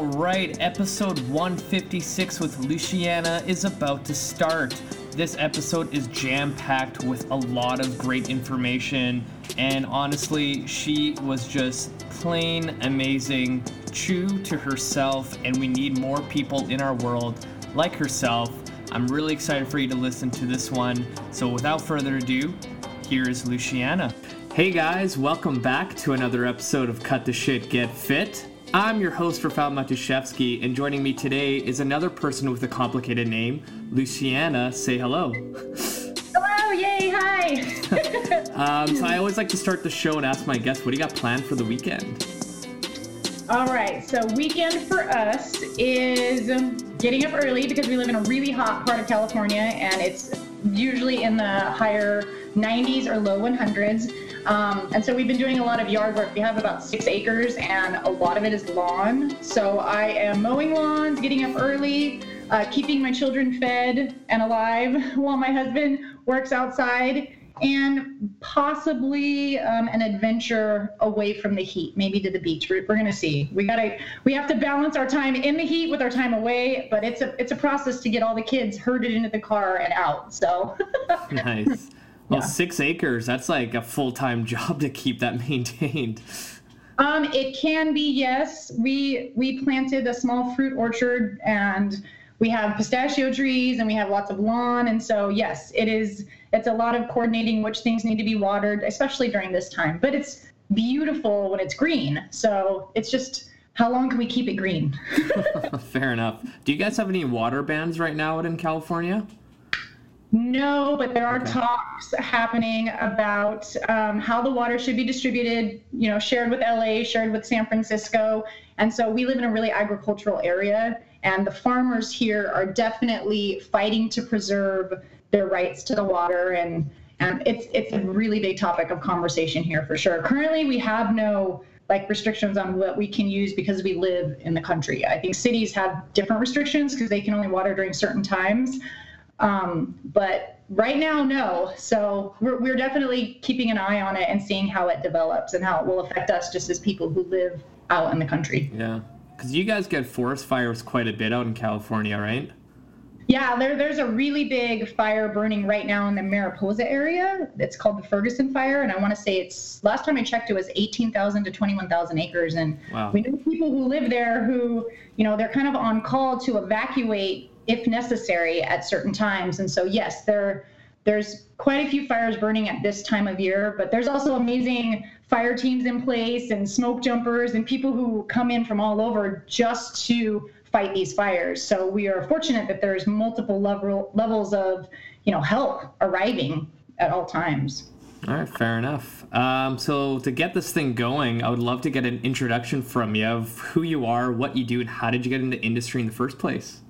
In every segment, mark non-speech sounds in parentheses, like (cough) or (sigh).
All right, episode 156 with Luciana is about to start. This episode is jam packed with a lot of great information, and honestly, she was just plain amazing, true to herself, and we need more people in our world like herself. I'm really excited for you to listen to this one. So, without further ado, here is Luciana. Hey guys, welcome back to another episode of Cut the Shit Get Fit. I'm your host, Rafal Matuszewski, and joining me today is another person with a complicated name, Luciana. Say hello. Hello, yay, hi. (laughs) Um, so I always like to start the show and ask my guests, what do you got planned for the weekend? All right, so weekend for us is getting up early because we live in a really hot part of California and it's usually in the higher 90s or low 100s. Um, and so we've been doing a lot of yard work. We have about six acres and a lot of it is lawn. So I am mowing lawns, getting up early, uh, keeping my children fed and alive (laughs) while my husband works outside and possibly um, an adventure away from the heat, maybe to the beach. We're, we're going to see. We gotta we have to balance our time in the heat with our time away, but it's a it's a process to get all the kids herded into the car and out. So (laughs) nice. Well, yeah. six acres, that's like a full time (laughs) job to keep that maintained. Um, it can be, yes. We we planted a small fruit orchard and we have pistachio trees and we have lots of lawn. And so yes, it is it's a lot of coordinating which things need to be watered, especially during this time. But it's beautiful when it's green. So it's just how long can we keep it green? (laughs) Fair enough. Do you guys have any water bans right now out in California? No, but there are okay. talks happening about um, how the water should be distributed, you know, shared with LA, shared with San Francisco. And so we live in a really agricultural area, and the farmers here are definitely fighting to preserve their rights to the water. And, and it's, it's a really big topic of conversation here for sure. Currently, we have no like restrictions on what we can use because we live in the country. I think cities have different restrictions because they can only water during certain times. Um, but right now, no. So we're, we're definitely keeping an eye on it and seeing how it develops and how it will affect us just as people who live out in the country. Yeah. Because you guys get forest fires quite a bit out in California, right? Yeah, there, there's a really big fire burning right now in the Mariposa area. It's called the Ferguson Fire, and I want to say it's last time I checked, it was 18,000 to 21,000 acres. And wow. we know people who live there who, you know, they're kind of on call to evacuate if necessary at certain times. And so, yes, there there's quite a few fires burning at this time of year, but there's also amazing fire teams in place and smoke jumpers and people who come in from all over just to fight these fires. So we are fortunate that there's multiple level levels of, you know, help arriving at all times. All right, fair enough. Um, so to get this thing going, I would love to get an introduction from you of who you are, what you do, and how did you get into industry in the first place?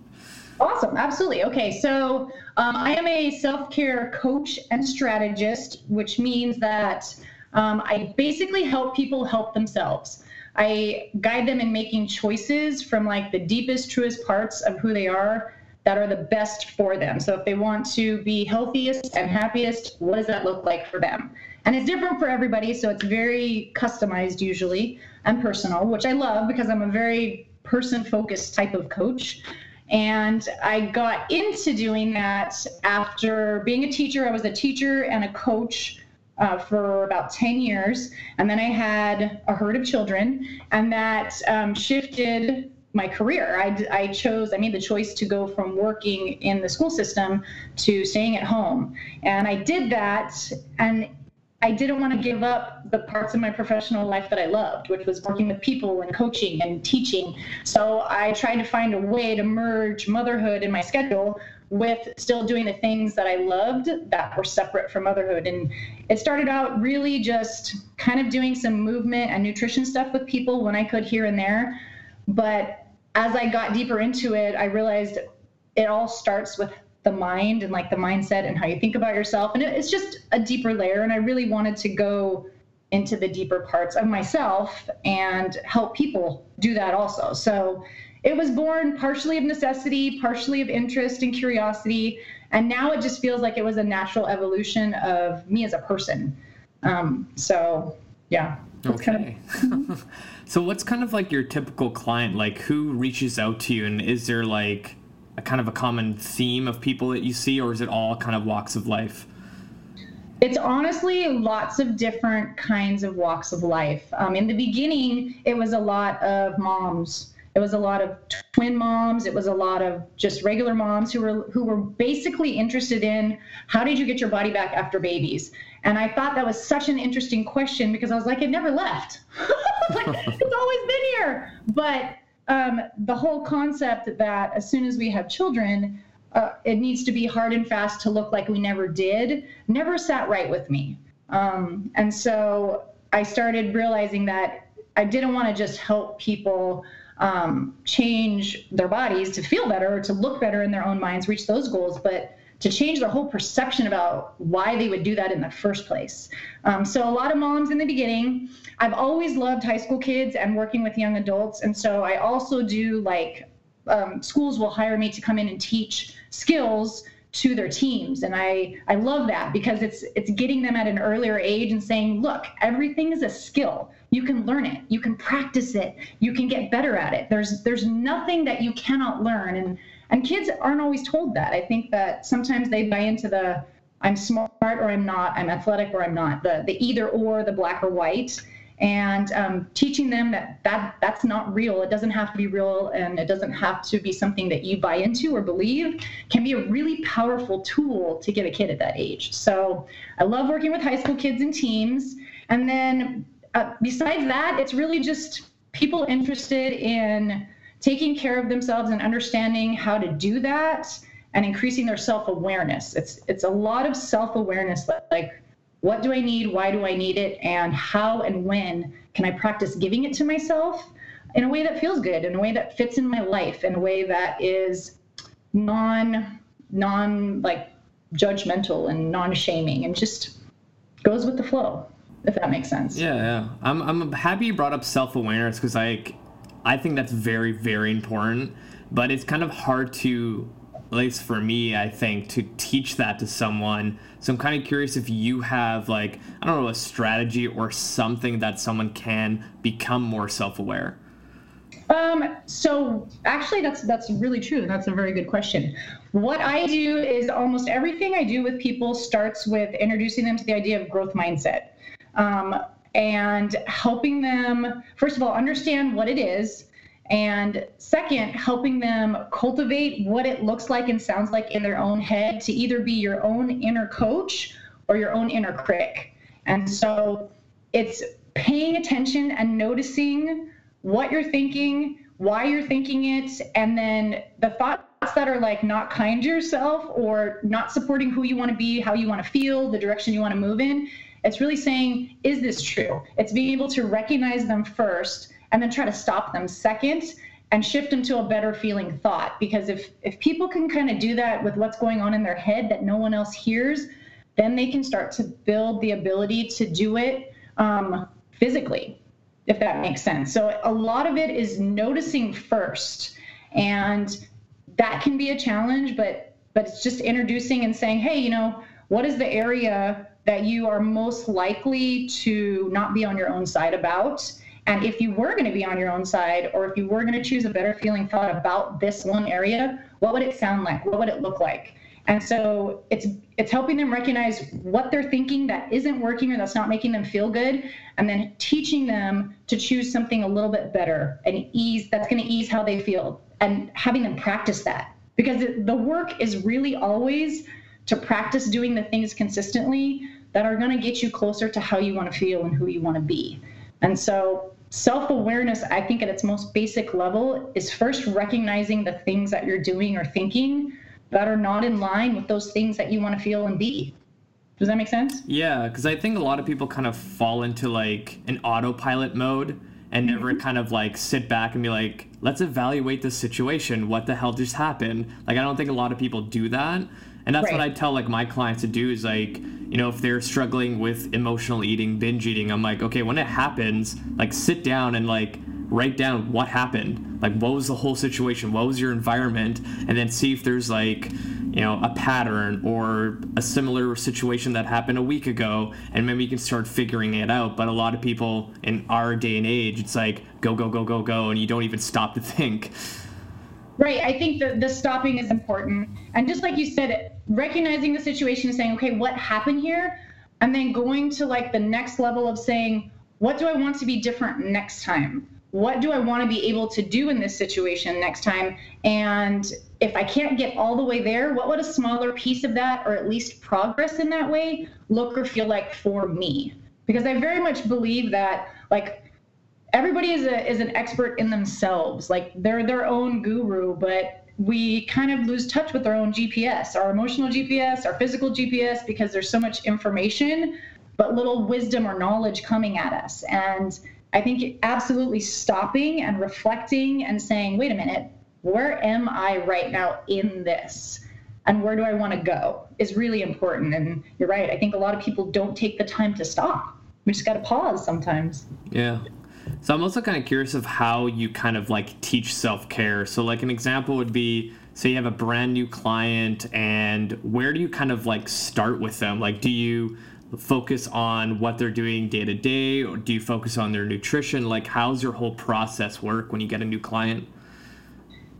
Awesome, absolutely. Okay, so um, I am a self care coach and strategist, which means that um, I basically help people help themselves. I guide them in making choices from like the deepest, truest parts of who they are that are the best for them. So if they want to be healthiest and happiest, what does that look like for them? And it's different for everybody, so it's very customized usually and personal, which I love because I'm a very person focused type of coach. And I got into doing that after being a teacher. I was a teacher and a coach uh, for about 10 years. And then I had a herd of children, and that um, shifted my career. I, I chose, I made the choice to go from working in the school system to staying at home. And I did that. And I didn't want to give up the parts of my professional life that I loved, which was working with people and coaching and teaching. So I tried to find a way to merge motherhood in my schedule with still doing the things that I loved that were separate from motherhood. And it started out really just kind of doing some movement and nutrition stuff with people when I could here and there. But as I got deeper into it, I realized it all starts with the mind and like the mindset and how you think about yourself. And it's just a deeper layer. And I really wanted to go into the deeper parts of myself and help people do that also. So it was born partially of necessity, partially of interest and curiosity. And now it just feels like it was a natural evolution of me as a person. Um, so, yeah. Okay. Kind (laughs) of, so what's kind of like your typical client? Like who reaches out to you and is there like a kind of a common theme of people that you see or is it all kind of walks of life? It's honestly lots of different kinds of walks of life. Um, in the beginning, it was a lot of moms. It was a lot of twin moms. It was a lot of just regular moms who were who were basically interested in how did you get your body back after babies. And I thought that was such an interesting question because I was like, it never left. (laughs) like, it's always been here. But um, the whole concept that as soon as we have children, uh, it needs to be hard and fast to look like we never did, never sat right with me. Um, and so I started realizing that I didn't want to just help people um, change their bodies to feel better, to look better in their own minds, reach those goals, but to change their whole perception about why they would do that in the first place. Um, so, a lot of moms in the beginning, I've always loved high school kids and working with young adults. And so, I also do like um, schools will hire me to come in and teach skills to their teams. And i i love that because it's it's getting them at an earlier age and saying look everything is a skill. You can learn it. You can practice it. You can get better at it. There's there's nothing that you cannot learn. And and kids aren't always told that. I think that sometimes they buy into the i'm smart or i'm not i'm athletic or i'm not the the either or the black or white. And um, teaching them that, that that's not real. It doesn't have to be real and it doesn't have to be something that you buy into or believe can be a really powerful tool to get a kid at that age. So i love working with high school kids and teams and then uh, besides that it's really just people interested in taking care of themselves and understanding how to do that and increasing their self-awareness it's it's a lot of self-awareness like what do I need? Why do I need it? And how and when can I practice giving it to myself in a way that feels good, in a way that fits in my life, in a way that is non non like judgmental and non shaming and just goes with the flow, if that makes sense. Yeah, yeah. I'm I'm happy you brought up self awareness because like I think that's very very important, but it's kind of hard to at least for me, I think, to teach that to someone. So I'm kind of curious if you have like I don't know a strategy or something that someone can become more self-aware. Um, so actually, that's that's really true. That's a very good question. What I do is almost everything I do with people starts with introducing them to the idea of growth mindset, um, and helping them first of all understand what it is and second, helping them cultivate what it looks like and sounds like in their own head to either be your own inner coach or your own inner critic. And so it's paying attention and noticing what you're thinking, why you're thinking it, and then the thoughts that are like not kind to yourself or not supporting who you want to be, how you want to feel, the direction you want to move in. It's really saying, is this true? It's being able to recognize them first and then try to stop them second and shift them to a better feeling thought. Because if if people can kind of do that with what's going on in their head that no one else hears then they can start to build the ability to do it um, physically if that makes sense. So a lot of it is noticing first. And that can be a challenge but but it's just introducing and saying hey you know what is the area that you are most likely to not be on your own side about and if you were going to be on your own side, or if you were going to choose a better feeling thought about this one area, what would it sound like? What would it look like? And so it's it's helping them recognize what they're thinking that isn't working or that's not making them feel good, and then teaching them to choose something a little bit better and ease that's going to ease how they feel, and having them practice that because the work is really always to practice doing the things consistently that are going to get you closer to how you want to feel and who you want to be. And so self awareness, I think, at its most basic level, is first recognizing the things that you're doing or thinking that are not in line with those things that you want to feel and be. Does that make sense? Yeah, because I think a lot of people kind of fall into like an autopilot mode and never mm-hmm. kind of like sit back and be like, let's evaluate the situation. What the hell just happened? Like, I don't think a lot of people do that. And that's right. what I tell like my clients to do is like, you know, if they're struggling with emotional eating, binge eating, I'm like, okay, when it happens, like sit down and like write down what happened. Like what was the whole situation? What was your environment? And then see if there's like, you know a pattern or a similar situation that happened a week ago and maybe you can start figuring it out but a lot of people in our day and age it's like go go go go go and you don't even stop to (laughs) think right i think that the stopping is important and just like you said recognizing the situation and saying okay what happened here and then going to like the next level of saying what do i want to be different next time what do I want to be able to do in this situation next time? And if I can't get all the way there, what would a smaller piece of that, or at least progress in that way, look or feel like for me? Because I very much believe that, like, everybody is a is an expert in themselves. Like, they're their own guru, but we kind of lose touch with our own GPS, our emotional GPS, our physical GPS, because there's so much information, but little wisdom or knowledge coming at us. And I think absolutely stopping and reflecting and saying, wait a minute, where am I right now in this? And where do I want to go is really important. And you're right. I think a lot of people don't take the time to stop. We just got to pause sometimes. Yeah. So I'm also kind of curious of how you kind of like teach self care. So, like, an example would be say you have a brand new client, and where do you kind of like start with them? Like, do you focus on what they're doing day to day or do you focus on their nutrition like how's your whole process work when you get a new client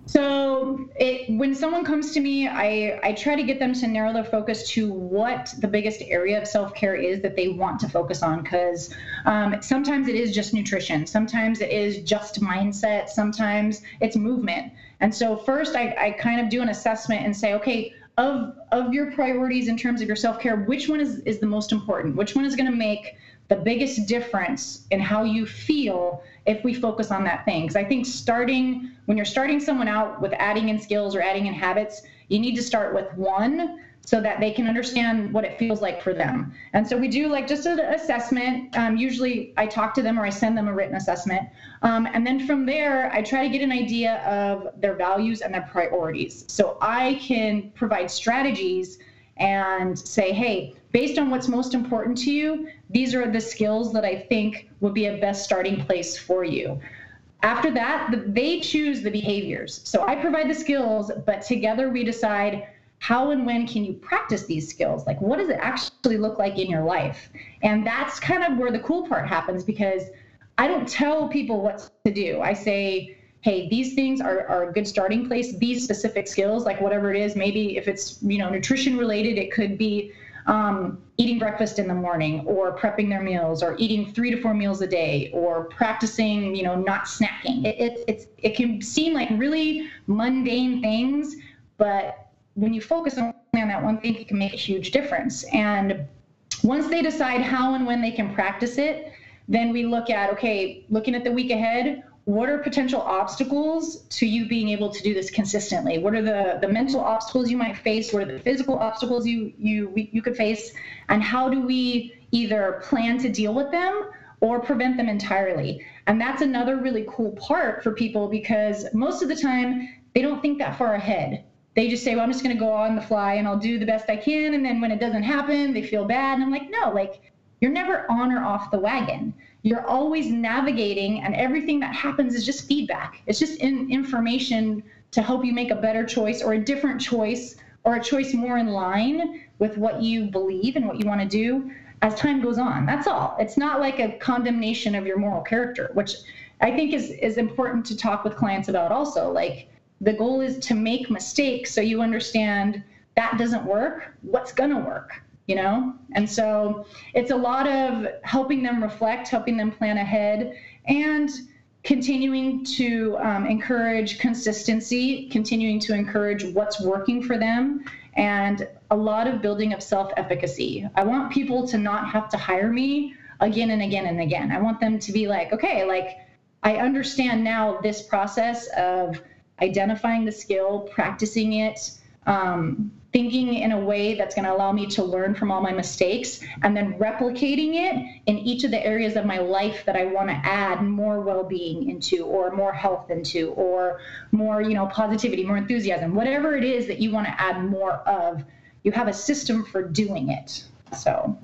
so it, when someone comes to me I, I try to get them to narrow their focus to what the biggest area of self-care is that they want to focus on because um, sometimes it is just nutrition. Sometimes it is just mindset. Sometimes it's movement. And so first I, I kind of do an assessment and say okay of of your priorities in terms of your self-care which one is is the most important? Which one is going to make the biggest difference in how you feel if we focus on that thing because i think starting when you're starting someone out with adding in skills or adding in habits you need to start with one so that they can understand what it feels like for them. And so we do like just an assessment. Um, usually I talk to them or I send them a written assessment. Um, and then from there, I try to get an idea of their values and their priorities. So I can provide strategies and say, hey, based on what's most important to you, these are the skills that I think would be a best starting place for you. After that, they choose the behaviors. So I provide the skills, but together we decide how and when can you practice these skills? Like, what does it actually look like in your life? And that's kind of where the cool part happens because I don't tell people what to do. I say, hey, these things are, are a good starting place. These specific skills, like whatever it is, maybe if it's you know nutrition related, it could be um, eating breakfast in the morning, or prepping their meals, or eating three to four meals a day, or practicing you know not snacking. It it it's, it can seem like really mundane things, but when you focus on that one thing, it can make a huge difference. And once they decide how and when they can practice it, then we look at okay, looking at the week ahead, what are potential obstacles to you being able to do this consistently? What are the, the mental obstacles you might face? What are the physical obstacles you you you could face? And how do we either plan to deal with them or prevent them entirely? And that's another really cool part for people because most of the time they don't think that far ahead they just say, well, I'm just going to go on the fly and I'll do the best I can. And then when it doesn't happen, they feel bad. And I'm like, no, like you're never on or off the wagon. You're always navigating, and everything that happens is just feedback. It's just in information to help you make a better choice or a different choice or a choice more in line with what you believe and what you want to do as time goes on. That's all. It's not like a condemnation of your moral character, which I think is is important to talk with clients about also. Like the goal is to make mistakes so you understand that doesn't work what's going to work you know? And so it's a lot of helping them reflect helping them plan ahead and continuing to um, encourage consistency continuing to encourage what's working for them and a lot of building of self-efficacy. I want people to not have to hire me again and again and again. I want them to be like okay like i understand now this process of identifying the skill, practicing it, um, thinking in a way that's going to allow me to learn from all my mistakes, and then replicating it in each of the areas of my life that I want to add more well-being into, or more health into, or more, you know, positivity, more enthusiasm, whatever it is that you want to add more of. You have a system for doing it. So.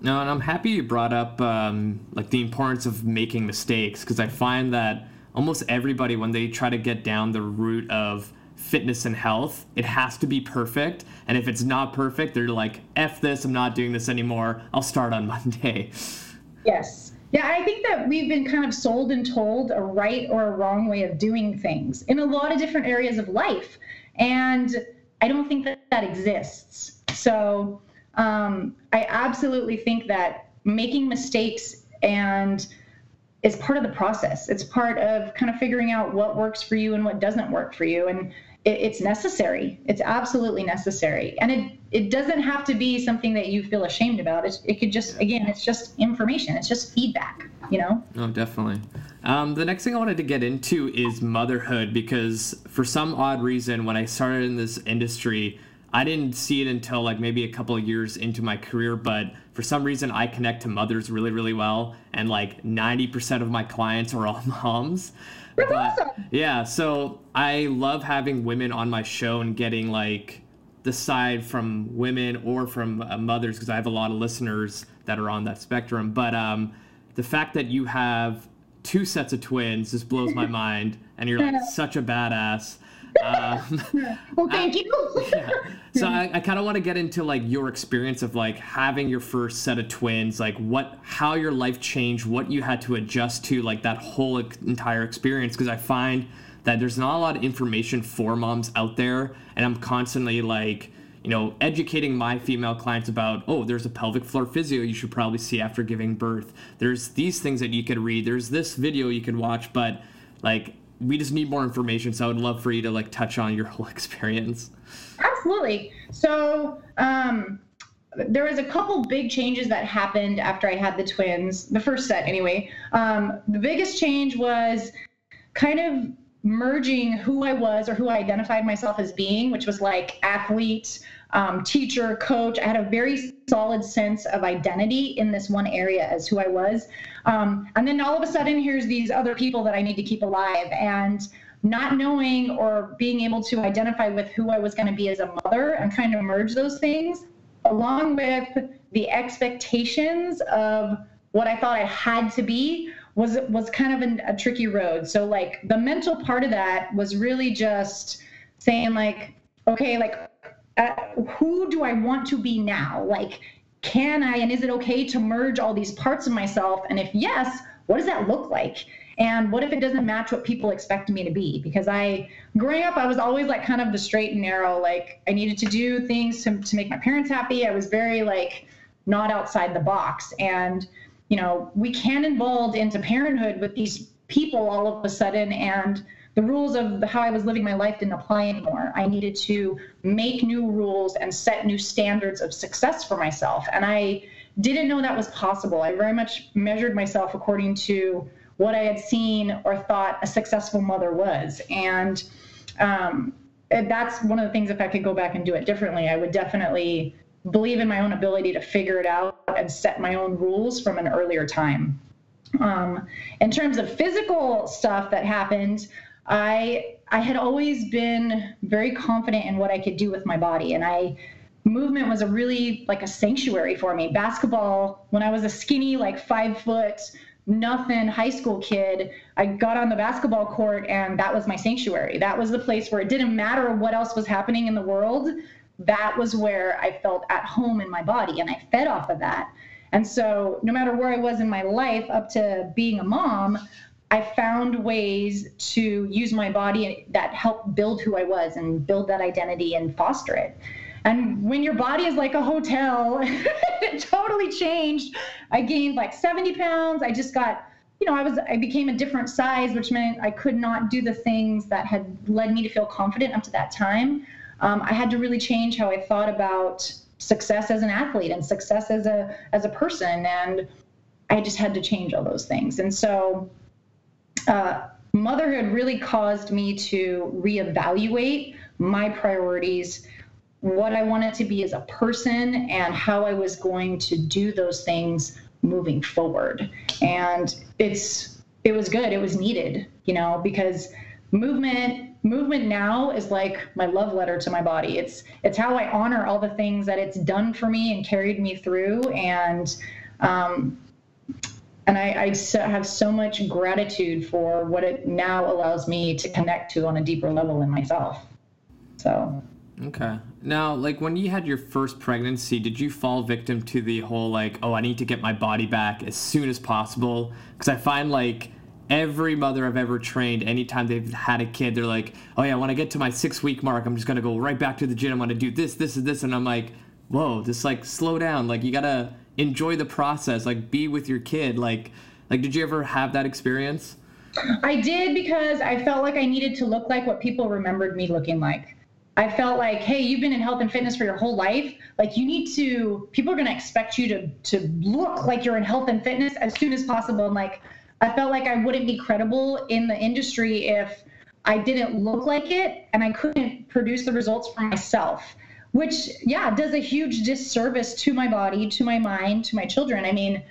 No, and I'm happy you brought up um, like the importance of making mistakes because I find that almost everybody when they try to get down the route of fitness and health, it has to be perfect. And if it's not perfect, they're like, F this, I'm not doing this anymore. I'll start on (laughs) Monday. Yes. Yeah, I think that we've been kind of sold and told a right or a wrong way of doing things in a lot of different areas of life. And I don't think that that exists. So um, I absolutely think that making mistakes and is part of the process. It's part of kind of figuring out what works for you and what doesn't work for you. And it, it's necessary. It's absolutely necessary. And it, it doesn't have to be something that you feel ashamed about. It's, it could just, again, it's just information. It's just feedback, you know? Oh, definitely. Um, the next thing I wanted to get into is motherhood because for some odd reason, when I started in this industry, I didn't see it until like maybe a couple of years into my career, but for some reason I connect to mothers really, really well, and like 90% of my clients are all (laughs) moms. That's but, awesome. Yeah, so I love having women on my show and getting like the side from women or from uh, mothers because I have a lot of listeners that are on that spectrum. But um, the fact that you have two sets of twins just blows my (laughs) mind, and you're like such a badass. Um, (laughs) well, thank I, you. yeah. (laughs) So I, I kind of want to get into like your experience of like having your first set of twins, like what, how your life changed, what you had to adjust to, like that whole entire experience. Because I find that there's not a lot of information for moms out there, and I'm constantly like, you know, educating my female clients about, oh, there's a pelvic floor physio you should probably see after giving birth. There's these things that you could read. There's this video you could watch, but like we just need more information. So I would love for you to like touch on your (laughs) whole experience. Absolutely. So um, there was a couple big changes that happened after I had the twins, the first set anyway. Um, the biggest change was kind of merging who I was or who I identified myself as being, which was like athlete, um, teacher, coach. I had a very solid sense of identity in this one area as who I was. Um, and then all of a sudden, here's these other people that I need to keep alive. And not knowing or being able to identify with who I was going to be as a mother and trying to merge those things, along with the expectations of what I thought I had to be was was kind of an, a tricky road. So like the mental part of that was really just saying like, okay, like uh, who do I want to be now? Like, can I and is it okay to merge all these parts of myself? And if yes, what does that look like? And what if it doesn't match what people expect me to be? Because I, growing up, I was always like kind of the straight and narrow. Like I needed to do things to, to make my parents happy. I was very like not outside the box. And, you know, we can evolve into parenthood with these people all of a sudden. And the rules of how I was living my life didn't apply anymore. I needed to make new rules and set new standards of success for myself. And I didn't know that was possible. I very much measured myself according to what I had seen or thought a successful mother was. And um, that's one of the things, if I could go back and do it differently, I would definitely believe in my own ability to figure it out and set my own rules from an earlier time. Um, in terms of physical stuff that happened, I I had always been very confident in what I could do with my body, and I movement was a really like a sanctuary for me. Basketball, when I was a skinny like five foot nothing high school kid, I got on the basketball court and that was my sanctuary. That was the place where it didn't matter what else was happening in the world. That was where I felt at home in my body and I fed off of that. And so, no matter where I was in my life, up to being a mom, I found ways to use my body that helped build who I was and build that identity and foster it. And when your body is like a hotel, (laughs) it totally changed. I gained like 70 pounds. I just got, you know, I was, I became a different size, which meant I could not do the things that had led me to feel confident up to that time. Um, I had to really change how I thought about success as an athlete and success as a as a person, and I just had to change all those things. And so, uh, motherhood really caused me to reevaluate my priorities what I wanted to be as a person and how I was going to do those things moving forward. And it's it was good. It was needed, you know, because movement movement now is like my love letter to my body. It's it's how I honor all the things that it's done for me and carried me through and um, and I, I have so much gratitude for what it now allows me to connect to on a deeper level in myself. So. Okay. Now, like when you had your first pregnancy, did you fall victim to the whole like, oh, I need to get my body back as soon as possible? Because I find like every mother I've ever trained, anytime they've had a kid, they're like, oh yeah, when I get to my six week mark, I'm just gonna go right back to the gym. I'm gonna do this, this, and this, and I'm like, whoa, just like slow down. Like you gotta enjoy the process. Like be with your kid. Like, like did you ever have that experience? I did because I felt like I needed to look like what people remembered me looking like. I felt like, hey, you've been in health and fitness for your whole life. Like you need to people are gonna expect you to to look like you're in health and fitness as soon as possible. And like I felt like I wouldn't be credible in the industry if I didn't look like it and I couldn't produce the results for myself, which, yeah, does a huge disservice to my body, to my mind, to my children. I mean,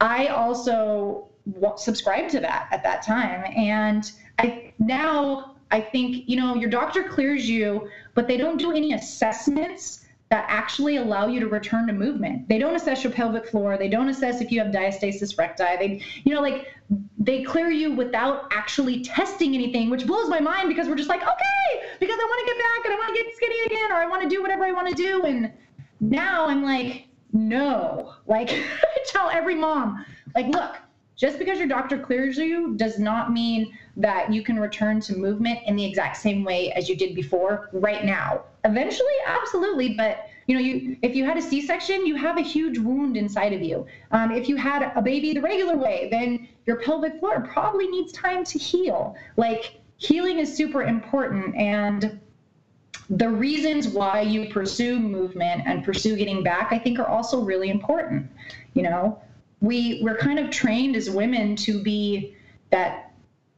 I also subscribed to that at that time. And I now I think, you know, your doctor clears you, but they don't do any assessments that actually allow you to return to movement. They don't assess your pelvic floor. They don't assess if you have diastasis recti. They, you know, like they clear you without actually testing anything, which blows my mind because we're just like, okay, because I want to get back and I want to get skinny again, or I want to do whatever I want to do. And now I'm like, no. Like (laughs) I tell every mom, like, look, just because your doctor clears you does not mean that you can return to movement in the exact same way as you did before right now. Eventually, absolutely, but you know, you if you had a C-section, you have a huge wound inside of you. Um, if you had a baby the regular way, then your pelvic floor probably needs time to heal. Like healing is super important, and the reasons why you pursue movement and pursue getting back, I think, are also really important. You know, we we're kind of trained as women to be that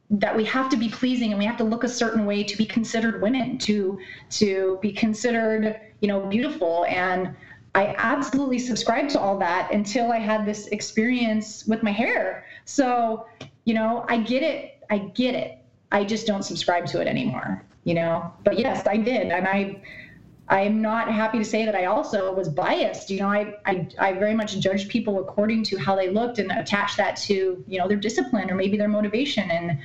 that we have to be pleasing and we have to look a certain way to be considered women to to be considered you know beautiful. And i absolutely subscribed to all that until i had this experience with my hair. So you know i get it. I get it. I just don't subscribe to it anymore you know? But yes i did. And i I am not happy to say that I also was biased. You know, I, I, I very much judged people according to how they looked and attached that to, you know, their discipline or maybe their motivation. And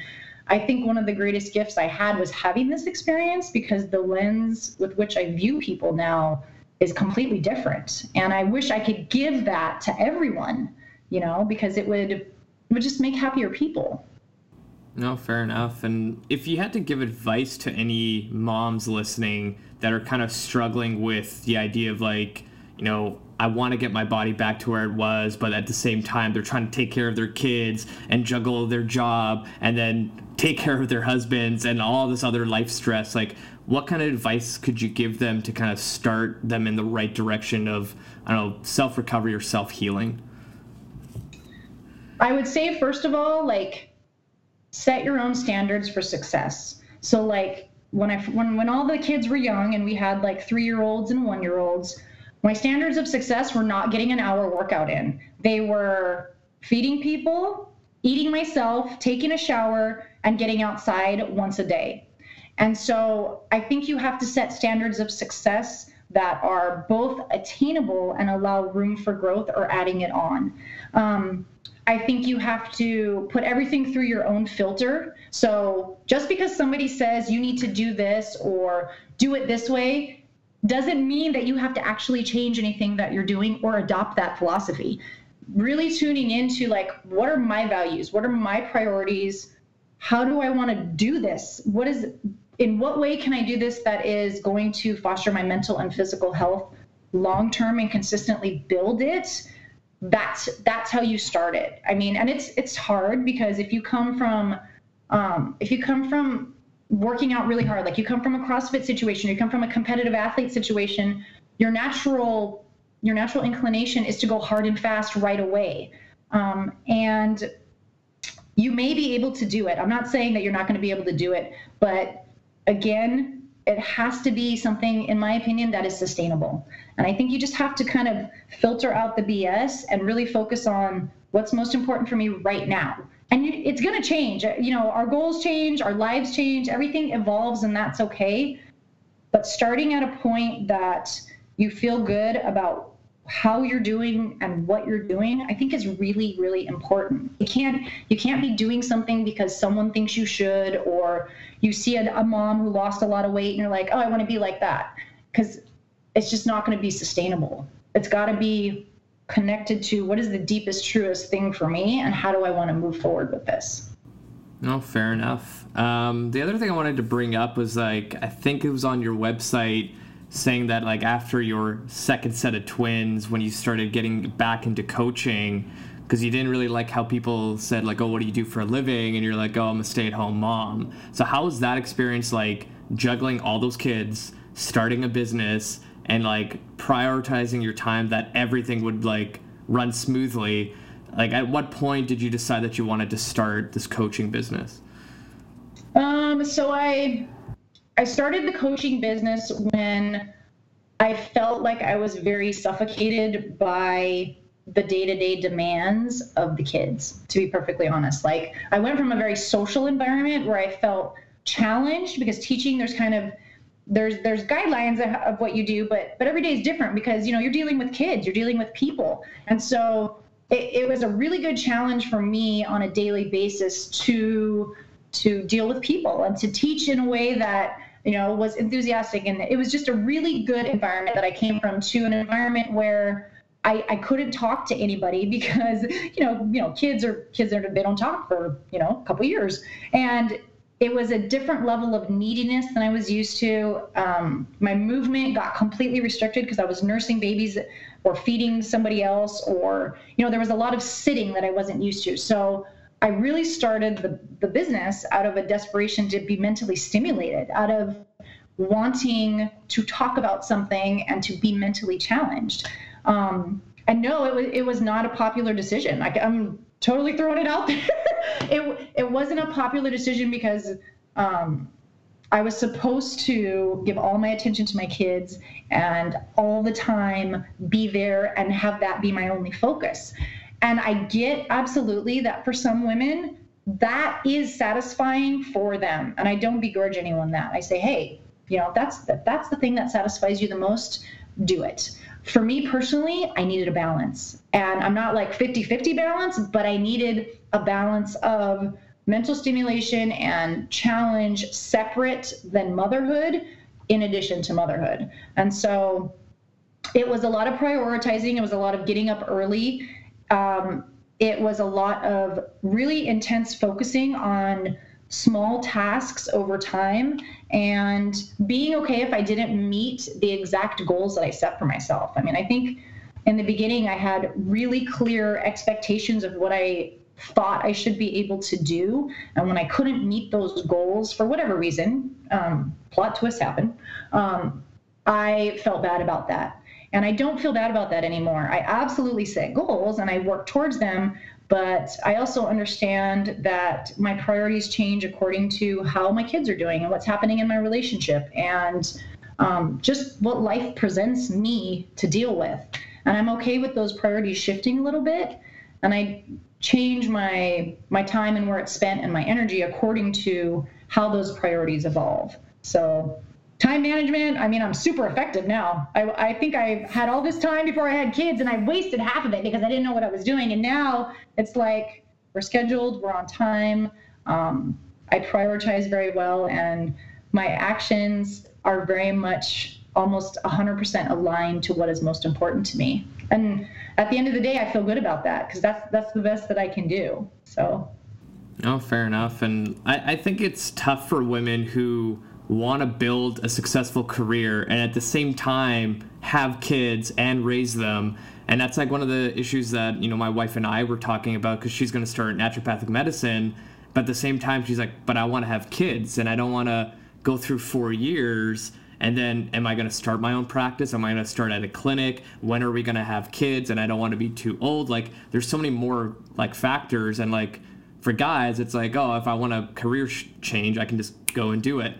I think one of the greatest gifts I had was having this experience because the lens with which I view people now is completely different. And I wish I could give that to everyone, you know, because it would it would just make happier people. No, fair enough. And if you had to give advice to any moms listening that are kind of struggling with the idea of like, you know, I want to get my body back to where it was, but at the same time, they're trying to take care of their kids and juggle their job and then take care of their husbands and all this other life stress. Like, what kind of advice could you give them to kind of start them in the right direction of, I don't know, self recovery or self healing? I would say, first of all, like, set your own standards for success. So, like, when I when when all the kids were young and we had like three year olds and one year olds, my standards of success were not getting an hour workout in. They were feeding people, eating myself, taking a shower, and getting outside once a day. And so I think you have to set standards of success that are both attainable and allow room for growth or adding it on. Um, I think you have to put everything through your own filter. So just because somebody says you need to do this or do it this way doesn't mean that you have to actually change anything that you're doing or adopt that philosophy. Really tuning into like, what are my values? What are my priorities? How do I want to do this? What is, in what way can I do this that is going to foster my mental and physical health long term and consistently build it? That's that's how you start it i mean and it's it's hard because if you come from um, if you come from working out really hard like you come from a crossfit situation you come from a competitive athlete situation your natural your natural inclination is to go hard and fast right away. Um, and you may be able to do it. I'm not saying that you're not going to be able to do it but again it has to be something, in my opinion, that is sustainable. And I think you just have to kind of filter out the BS and really focus on what's most important for me right now. And it's going to change. You know, our goals change, our lives change, everything evolves, and that's okay. But starting at a point that you feel good about how you're doing and what you're doing i think is really really important you can't you can't be doing something because someone thinks you should or you see a, a mom who lost a lot of weight and you're like oh i want to be like that. Because it's just not going to be sustainable. It's got to be connected to what is the deepest truest thing for me and how do i want to move forward with this? No fair enough. Um, the other thing i wanted to bring up was like i think it was on your website saying that like after your second set of twins when you started getting back into coaching because you didn't really like how people said like oh what do you do for a living? And you're like oh i'm a stay-at-home mom. So how was that experience like juggling all those kids starting a business and like prioritizing your time that everything would like run smoothly? Like at what point did you decide that you wanted to start this coaching business? Um so i I started the coaching business when I felt like I was very suffocated by the day-to-day demands of the kids to be perfectly honest like i went from a very social environment where i felt challenged because teaching there's kind of there's there's guidelines of, what you do but but every day is different because you know you're dealing with kids you're dealing with people and so it, it was a really good challenge for me on a daily basis to to deal with people and to teach in a way that you know, was enthusiastic. And it was just a really good environment that I came from to an environment where I, I couldn't talk to anybody (laughs) because, you know, you know, kids are kids are they don't talk for, you know, a couple years. And it was a different level of neediness than I was used to. Um, my movement got completely restricted because I was nursing babies or feeding somebody else, or you know, there was a lot of sitting that I wasn't used to. So I really started the, the business out of a desperation to be mentally stimulated, out of wanting to talk about something and to be mentally challenged. Um, and no, it was, it was not a popular decision. I, am totally throwing it out there. (laughs) it, it wasn't a popular decision because um, I was supposed to give all my attention to my kids and all the time be there and have that be my only focus. And I get absolutely that for some women, that is satisfying for them. And I don't begrudge anyone that. I say, hey, you know, that's that, that's the thing that satisfies you the most, do it. For me personally, I needed a balance. And I'm not like 50 50 balance, but I needed a balance of mental stimulation and challenge separate than motherhood in addition to motherhood. And so it was a lot of prioritizing, it was a lot of getting up early um, it was a lot of really intense focusing on small tasks over time and being okay if I didn't meet the exact goals that I set for myself. I mean, I think in the beginning I had really clear expectations of what I thought I should be able to do. And when I couldn't meet those goals for whatever reason, um, plot twists happen, um, I felt bad about that. And I don't feel bad about that anymore. I absolutely set goals and I work towards them, but I also understand that my priorities change according to how my kids are doing and what's happening in my relationship and um, just what life presents me to deal with. And I'm okay with those priorities shifting a little bit. And I change my my time and where it's spent and my energy according to how those priorities evolve. So time management i mean i'm super effective now. I, I think i had all this time before i had kids and i wasted half of it because i didn't know what i was doing. And now it's like we're scheduled we're on time. Um, i prioritize very well and my actions are very much almost 100% aligned to what is most important to me. And at the end of the day i feel good about that because that's that's the best that i can do. So. Oh fair enough. And I, I think it's tough for women who want to build a successful career and at the same time have kids and raise them. And that's like one of the issues that you know my wife and i were talking about because she's going to start naturopathic medicine but at the same time she's like but i want to have kids and i don't want to go through four years and then am i going to start my own practice? Am i going to start at a clinic? When are we going to have kids? And i don't want to be too old. Like there's so many more like factors and like for guys it's like oh if i want a career sh- change i can just go and do it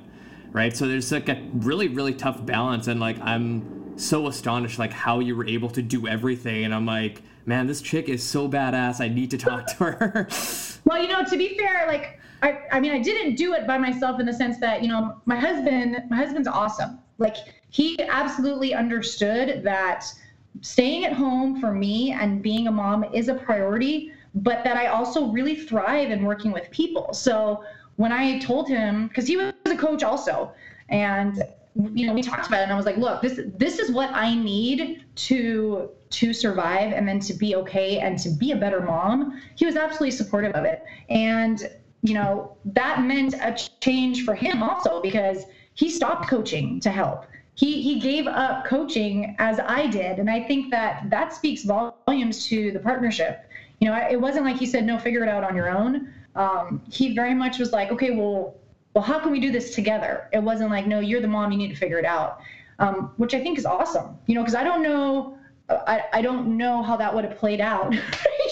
right? So there's like a really really tough balance, and like I'm so astonished like how you were able to do everything, and I'm like, man, this chick is so badass. I need to talk to her. (laughs) well, you know, to be fair, like I, I mean, I didn't do it by myself in the sense that you know my husband, my husband's awesome. Like he absolutely understood that staying at home for me and being a mom is a priority, but that I also really thrive in working with people. So when I told him, because he was a coach also, and you know we talked about it, and I was like, look, this this is what I need to to survive and then to be okay and to be a better mom. He was absolutely supportive of it, and you know that meant a change for him also because he stopped coaching to help he he gave up coaching as I did, and I think that that speaks volumes to the partnership. You know, it wasn't like he said, "No, figure it out on your own." Um, he very much was like, "Okay, well, well, how can we do this together?" It wasn't like, "No, you're the mom, you need to figure it out," um, which I think is awesome. You know, because I don't know, I, I don't know how that would have played out. (laughs) you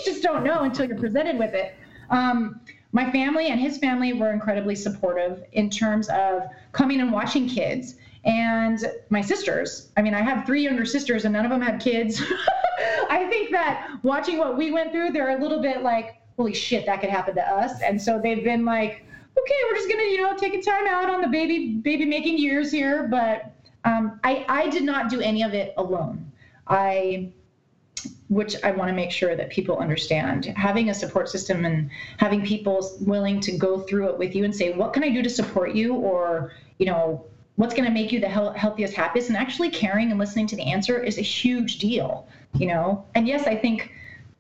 just don't know until you're presented with it. Um, my family and his family were incredibly supportive in terms of coming and watching kids and my sisters. I mean, I have three younger sisters and none of them have kids. (laughs) I think that watching what we went through, they're a little bit like, holy shit, that could happen to us. And so they've been like, okay, we're just gonna, you know, take a time out on the baby baby making years here. But um, I I did not do any of it alone. I which I want to make sure that people understand. Having a support system and having people willing to go through it with you and say, what can I do to support you? Or, you know, what's going to make you the healthiest happiest and actually caring and listening to the answer is a huge deal you know and yes i think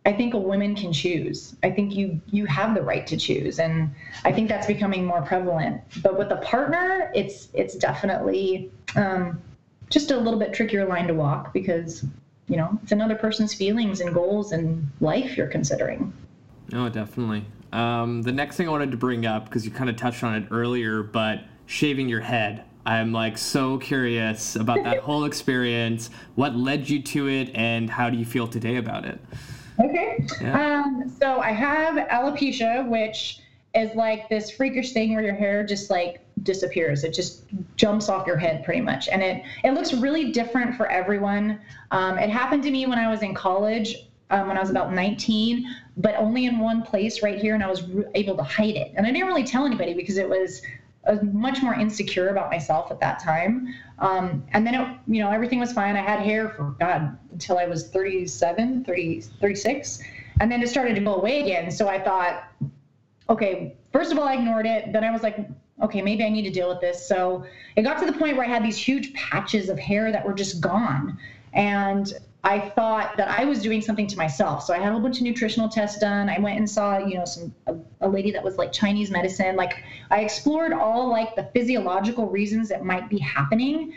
i think a woman can choose. I think you you have the right to choose and i think that's becoming more prevalent. But with a partner it's it's definitely um, just a little bit trickier line to walk because you know it's another person's feelings and goals and life you're considering. Oh definitely. Um, the next thing i wanted to bring up because you kind of touched on it earlier but shaving your head. I'm like so curious about that (laughs) whole experience. What led you to it, and how do you feel today about it? Okay. Yeah. Um, so I have alopecia, which is like this freakish thing where your hair just like disappears. It just jumps off your head pretty much, and it it looks really different for everyone. Um, it happened to me when I was in college. Um, when I was about 19, but only in one place right here, and I was re- able to hide it. And I didn't really tell anybody because it was I was much more insecure about myself at that time. Um, and then, it, you know, everything was fine. I had hair for God until I was 37, 30, 36. And then it started to go away again. So I thought, okay, first of all, I ignored it. Then I was like, okay, maybe I need to deal with this. So it got to the point where I had these huge patches of hair that were just gone. And I thought that I was doing something to myself. So I had a whole bunch of nutritional tests done. I went and saw, you know, some a, a, lady that was like Chinese medicine. Like I explored all like the physiological reasons that might be happening.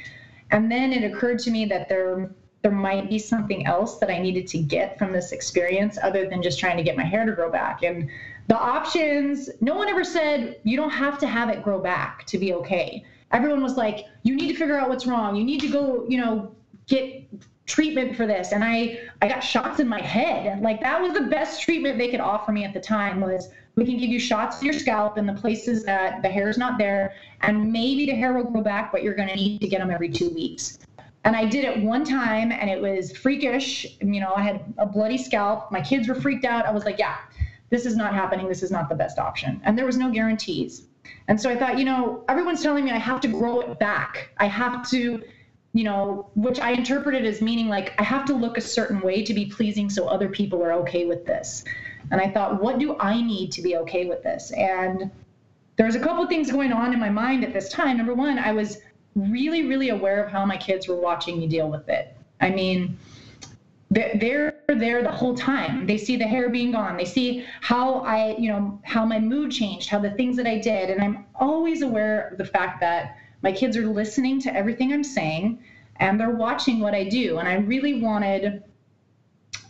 And then it occurred to me that there there might be something else that I needed to get from this experience other than just trying to get my hair to grow back. And the options, no one ever said you don't have to have it grow back to be okay. Everyone was like, you need to figure out what's wrong. You need to go, you know, get treatment for this. And i i got shots in my head. Like that was the best treatment they could offer me at the time was we can give you shots in your scalp in the places that the hair is not there and maybe the hair will grow back but you're going to need to get them every two weeks. And i did it one time and it was freakish. You know i had a bloody scalp. My kids were freaked out. I was like yeah this is not happening. This is not the best option. And there was no guarantees. And so i thought you know everyone's telling me i have to grow it back. I have to you know, which I interpreted as meaning like I have to look a certain way to be pleasing so other people are okay with this. And I thought, what do I need to be okay with this? And there's a couple things going on in my mind at this time. Number one, I was really, really aware of how my kids were watching me deal with it. I mean, they're there the whole time. They see the hair being gone. They see how I, you know, how my mood changed, how the things that I did. And I'm always aware of the fact that my kids are listening to everything I'm saying and they're watching what I do. And I really wanted,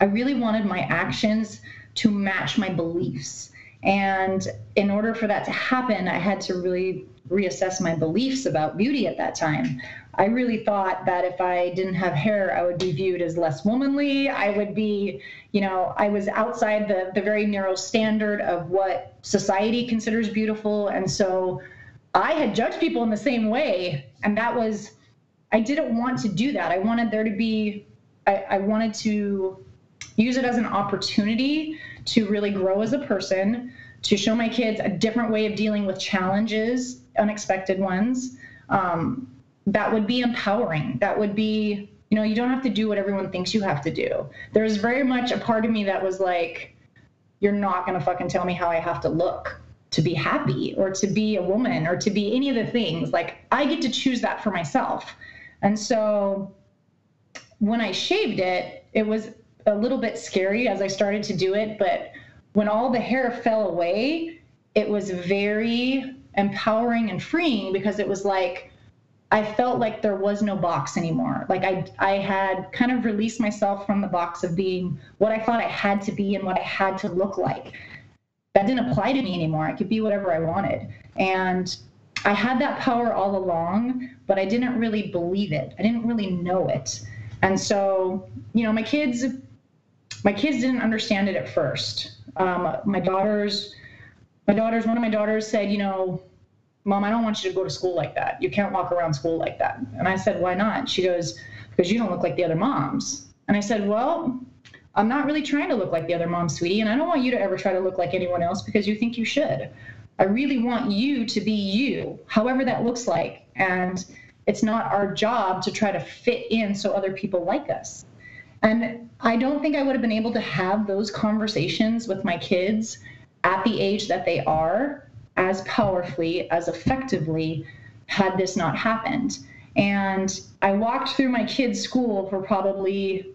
I really wanted my actions to match my beliefs. And in order for that to happen, I had to really reassess my beliefs about beauty at that time. I really thought that if I didn't have hair, I would be viewed as less womanly. I would be, you know, I was outside the, the very narrow standard of what society considers beautiful. And so I had judged people in the same way. And that was, I didn't want to do that. I wanted there to be, I, I wanted to use it as an opportunity to really grow as a person, to show my kids a different way of dealing with challenges, unexpected ones. Um, that would be empowering. That would be you know, you don't have to do what everyone thinks you have to do. There's very much a part of me that was like, you're not going to fucking tell me how I have to look to be happy or to be a woman or to be any of the things. Like, I get to choose that for myself. And so when I shaved it, it was a little bit scary as I started to do it. But when all the hair fell away, it was very empowering and freeing because it was like, I felt like there was no box anymore. Like I, I had kind of released myself from the box of being what I thought I had to be and what I had to look like. That didn't apply to me anymore. I could be whatever I wanted. And I had that power all along, but I didn't really believe it. I didn't really know it. And so, you know, my kids, my kids didn't understand it at first. Um, my daughters, my daughters, one of my daughters said, you know, Mom, I don't want you to go to school like that. You can't walk around school like that. And I said, Why not? She goes, Because you don't look like the other moms. And I said, Well, I'm not really trying to look like the other moms, sweetie. And I don't want you to ever try to look like anyone else because you think you should. I really want you to be you, however that looks like. And it's not our job to try to fit in so other people like us. And I don't think I would have been able to have those conversations with my kids at the age that they are as powerfully, as effectively, had this not happened. And I walked through my kids' school for probably,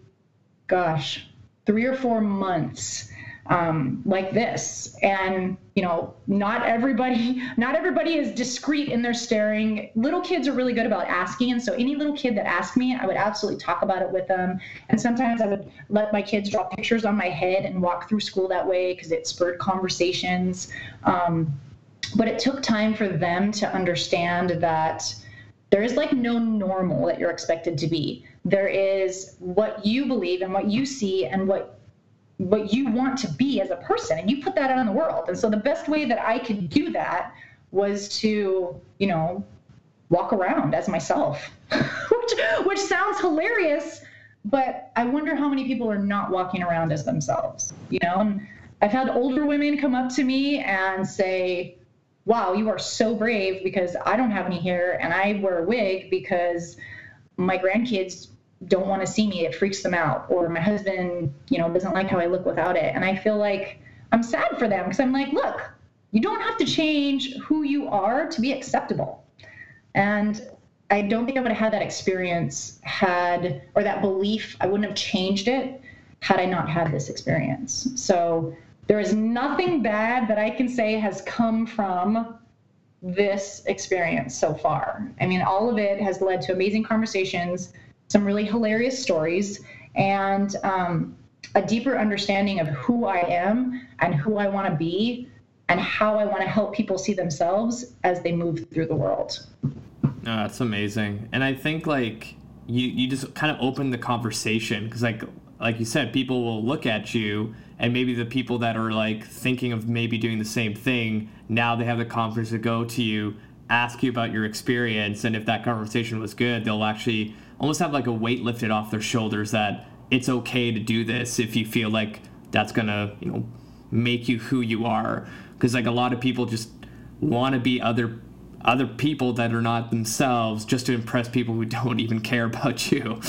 gosh, three or four months um, like this. And you know not everybody (laughs) not everybody is discreet in their staring. Little kids are really good about asking. And so any little kid that asked me i would absolutely talk about it with them. And sometimes i would let my kids draw pictures on my head and walk through school that way because it spurred conversations. Um, but it took time for them to understand that there is like no normal that you're expected to be. There is what you believe and what you see and what what you want to be as a person and you put that out in the world. And so the best way that i could do that was to you know walk around as myself (laughs) which which sounds hilarious but i wonder how many people are not walking around as themselves you know? And i've had older women come up to me and say wow you are so brave because i don't have any hair and i wear a wig because my grandkids don't want to see me. It freaks them out. Or my husband you know doesn't like how i look without it. And i feel like i'm sad for them because i'm like look you don't have to change who you are to be acceptable. And i don't think i would have had that experience had or that belief i wouldn't have changed it had i not had this experience. So there is nothing bad that i can say has come from this experience so far i mean all of it has led to amazing conversations some really hilarious stories, and um, a deeper understanding of who I am and who I want to be and how I want to help people see themselves as they move through the world. Oh, that's amazing. And I think like you you just kind of open the conversation because like like you said, people will look at you and maybe the people that are like thinking of maybe doing the same thing now they have the confidence to go to you ask you about your experience and if that conversation was good they'll actually almost have like a weight lifted off their shoulders that it's okay to do this if you feel like that's gonna you know make you who you are. Because like a lot of people just want to be other other people that are not themselves just to impress people who (laughs) don't even care about you.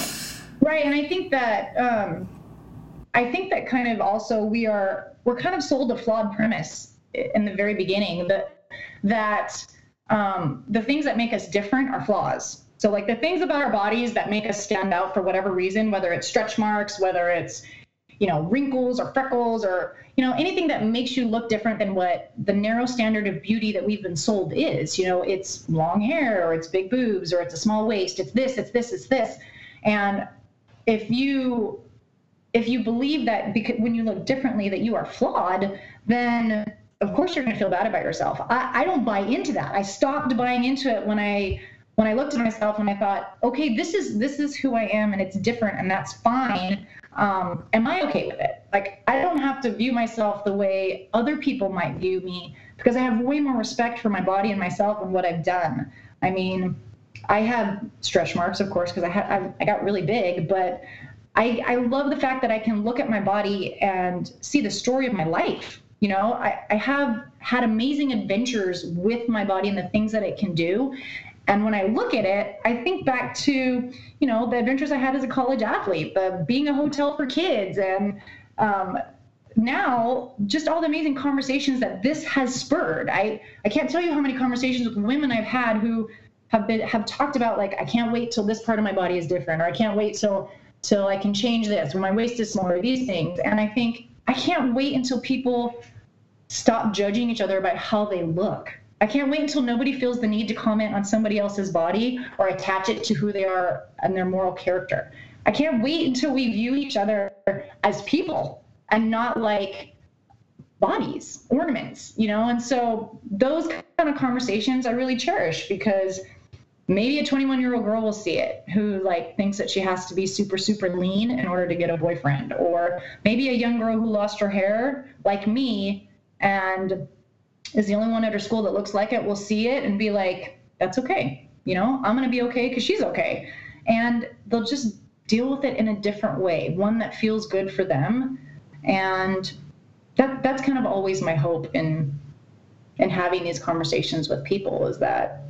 Right and i think that um i think that kind of also we are we're kind of sold a flawed premise in the very beginning that that um, the things that make us different are flaws so, like the things about our bodies that make us stand out for whatever reason, whether it's stretch marks, whether it's, you know, wrinkles or freckles or, you know, anything that makes you look different than what the narrow standard of beauty that we've been sold is. You know, it's long hair or it's big boobs or it's a small waist, it's this, it's this, it's this. And if you if you believe that because when you look differently that you are flawed, then of course you're going to feel bad about yourself. I, I don't buy into that. I stopped buying into it when I when I looked at myself and I thought, okay, this is this is who I am and it's different and that's fine. Um, am I okay with it? Like I don't have to view myself the way other people might view me because I have way more respect for my body and myself and what I've done. I mean, I have stretch marks, of course, because I had I got really big, but I, I love the fact that I can look at my body and see the story of my life. You know, I, I have had amazing adventures with my body and the things that it can do And when I look at it, I think back to, you know, the adventures I had as a college athlete, the being a hotel for kids, and um, now just all the amazing conversations that this has spurred. I, I can't tell you how many conversations with women I've had who have been have talked about like I can't wait till this part of my body is different, or I can't wait till till I can change this, when my waist is smaller, these things. And I think I can't wait until people stop judging each other about how they look. I can't wait until nobody feels the need to comment on somebody else's body or attach it to who they are and their moral character. I can't wait until we view each other as people and not like bodies, ornaments, you know? And so those kind of conversations I really cherish because maybe a 21 year old girl will see it who like thinks that she has to be super super lean in order to get a boyfriend. Or maybe a young girl who lost her hair like me and is the only one at her school that looks like it will see it and be like that's okay. You know i'm going to be okay because she's okay. And they'll just deal with it in a different way one that feels good for them. And that that's kind of always my hope in in having these conversations with people is that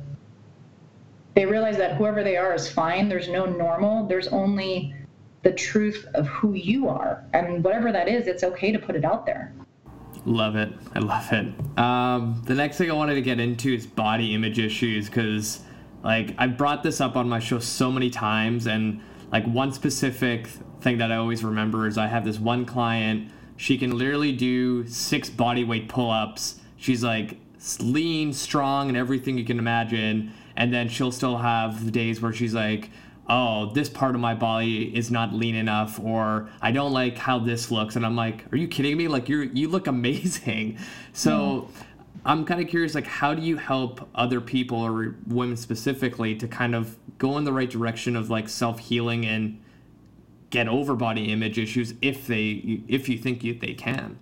they realize that whoever they are is fine. There's no normal. There's only the truth of who you are. And whatever that is, it's okay to put it out there. Love it. I love it. Um, the next thing I wanted to get into is body image issues because, like, I brought this up on my show so many times. And, like, one specific thing that I always remember is I have this one client. She can literally do six body weight pull ups. She's like lean, strong, and everything you can imagine and then she'll still have days where she's like oh this part of my body is not lean enough or i don't like how this looks. And i'm like are you kidding me? Like you you look (laughs) amazing. So mm. i'm kind of curious like how do you help other people or women specifically to kind of go in the right direction of like self-healing and get over body image issues if they if you think you, they can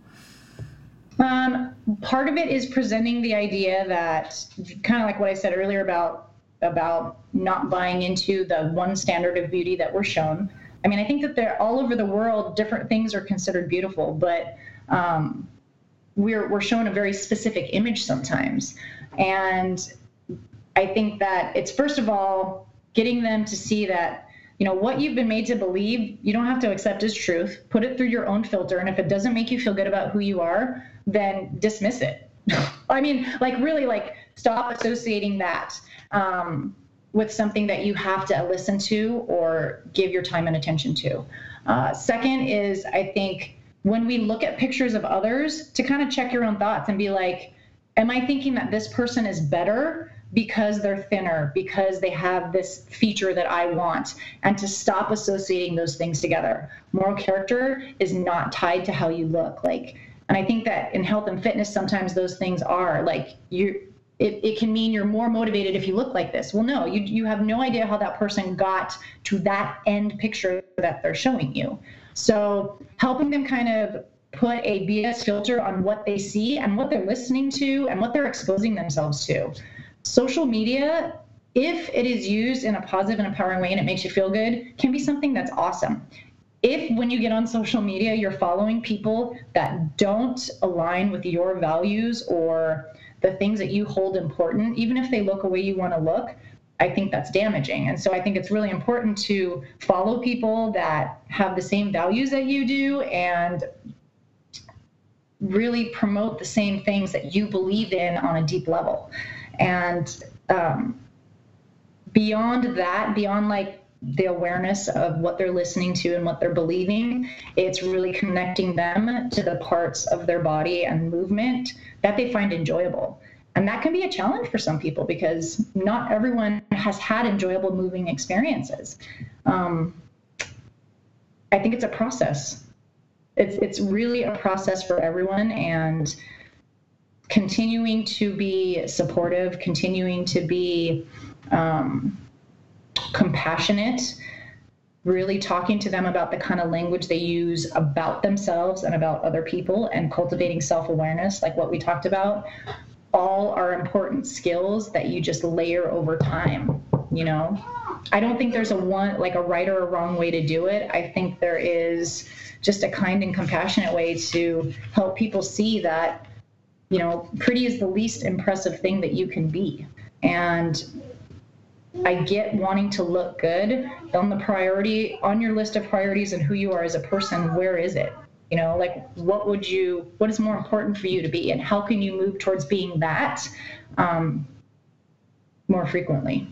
um, part of it is presenting the idea that kind of like what I said earlier about about not buying into the one standard of beauty that we're shown. I mean, I think that they're all over the world, different things are considered beautiful, but um, we're we're shown a very specific image sometimes, and I think that it's first of all getting them to see that you know what you've been made to believe you don't have to accept as truth put it through your own filter and if it doesn't make you feel good about who you are then dismiss it. (laughs) I mean, like really, like stop associating that um, with something that you have to listen to or give your time and attention to. Uh, second is, I think when we look at pictures of others, to kind of check your own thoughts and be like, am I thinking that this person is better because they're thinner, because they have this feature that I want, and to stop associating those things together. Moral character is not tied to how you look. Like, and I think that in health and fitness, sometimes those things are like you. It, it can mean you're more motivated if you look like this. Well, no, you you have no idea how that person got to that end picture that they're showing you. So helping them kind of put a BS filter on what they see and what they're listening to and what they're exposing themselves to. Social media, if it is used in a positive and empowering way and it makes you feel good, can be something that's awesome. If when you get on social media you're following people that don't align with your values or the things that you hold important even if they look a way you want to look i think that's damaging. And so i think it's really important to follow people that have the same values that you do and really promote the same things that you believe in on a deep level and um, beyond that beyond like the awareness of what they're listening to and what they're believing. It's really connecting them to the parts of their body and movement that they find enjoyable. And that can be a challenge for some people because not everyone has had enjoyable moving experiences. Um, I think it's a process. It's, it's really a process for everyone. And continuing to be supportive, continuing to be um, compassionate, really talking to them about the kind of language they use about themselves and about other people, and cultivating self awareness, like what we talked about, all are important skills that you just layer over time. You know, I don't think there's a one, like a right or a wrong way to do it. I think there is just a kind and compassionate way to help people see that, you know, pretty is the least impressive thing that you can be. And I get wanting to look good on the priority on your list of priorities and who you are as a person. Where is it? You know, like what would you, what is more important for you to be, and how can you move towards being that um, more frequently?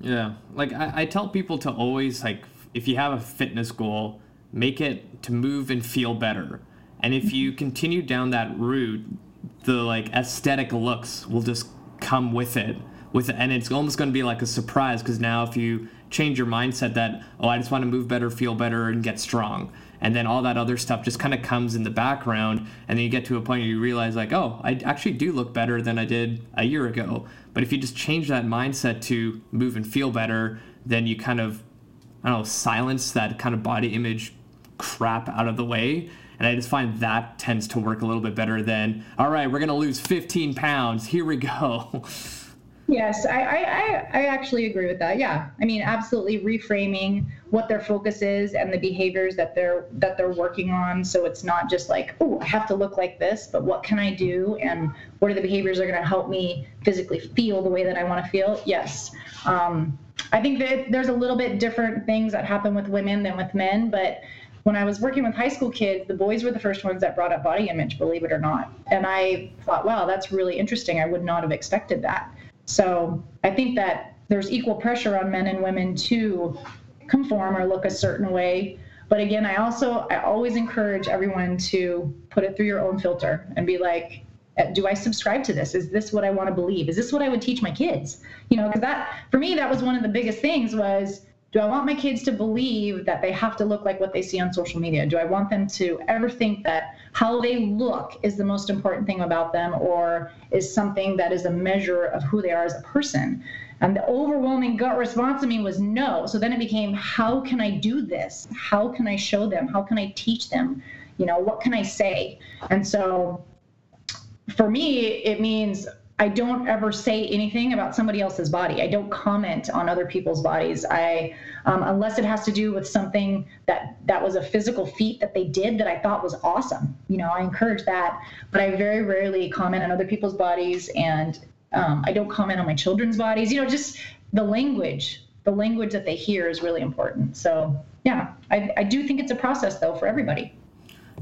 Yeah, like I, I tell people to always like if you have a fitness goal, make it to move and feel better. And if you continue down that route, the like aesthetic looks will just come with it with it, and it's almost going to be like a surprise because now if you change your mindset that oh i just want to move better feel better and get strong and then all that other stuff just kind of comes in the background and then you get to a point where you realize like oh i actually do look better than i did a year ago. But if you just change that mindset to move and feel better then you kind of i don't know silence that kind of body image crap out of the way and I just find that tends to work a little bit better than, all right, we're going to lose 15 pounds. Here we go. (laughs) Yes, I, I, I actually agree with that. Yeah, I mean, absolutely reframing what their focus is and the behaviors that they're that they're working on. So it's not just like, oh, I have to look like this, but what can I do, and what are the behaviors that are to help me physically feel the way that I want to feel? Yes, um, I think that there's a little bit different things that happen with women than with men, but when I was working with high school kids, the boys were the first ones that brought up body image, believe it or not. And I thought, wow, that's really interesting. I would not have expected that. So I think that there's equal pressure on men and women to conform or look a certain way. But again, I also I always encourage everyone to put it through your own filter and be like, uh, do I subscribe to this? Is this what I want to believe? Is this what I would teach my kids? You know, because that for me that was one of the biggest things was do I want my kids to believe that they have to look like what they see on social media? Do I want them to ever think that how they look is the most important thing about them or is something that is a measure of who they are as a person? And the overwhelming gut response to me was no. So then it became, how can I do this? How can I show them? How can I teach them? You know, what can I say? And so for me, it means I don't ever say anything about somebody else's body. I don't comment on other people's bodies. I, um, unless it has to do with something that that was a physical feat that they did that I thought was awesome. You know, I encourage that, but I very rarely comment on other people's bodies, and um, I don't comment on my children's bodies. You know, just the language, the language that they hear is really important. So yeah, I, I do think it's a process though for everybody.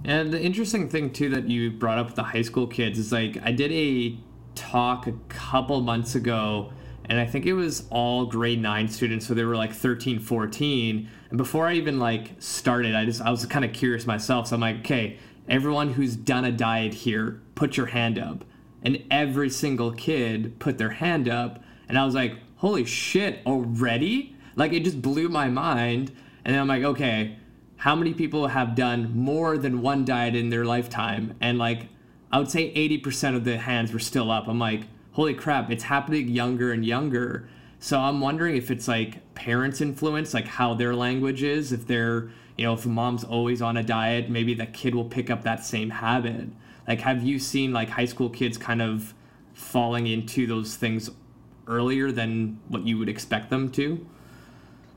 And the interesting thing too that you brought up with the high school kids is like I did a talk a couple months ago and I think it was all grade 9 students so they were like 13 14 and before I even like started I just I was kind of curious myself so I'm like okay everyone who's done a diet here put your hand up. And every single kid put their hand up and I was like holy shit already? Like it just blew my mind and then I'm like okay how many people have done more than one diet in their lifetime? And like I would say 80% of the hands were still up. I'm like, holy crap, it's happening younger and younger. So I'm wondering if it's like parents' influence, like how their language is. If they're, you know, if mom's always on a diet, maybe the kid will pick up that same habit. Like, have you seen like high school kids kind of falling into those things earlier than what you would expect them to?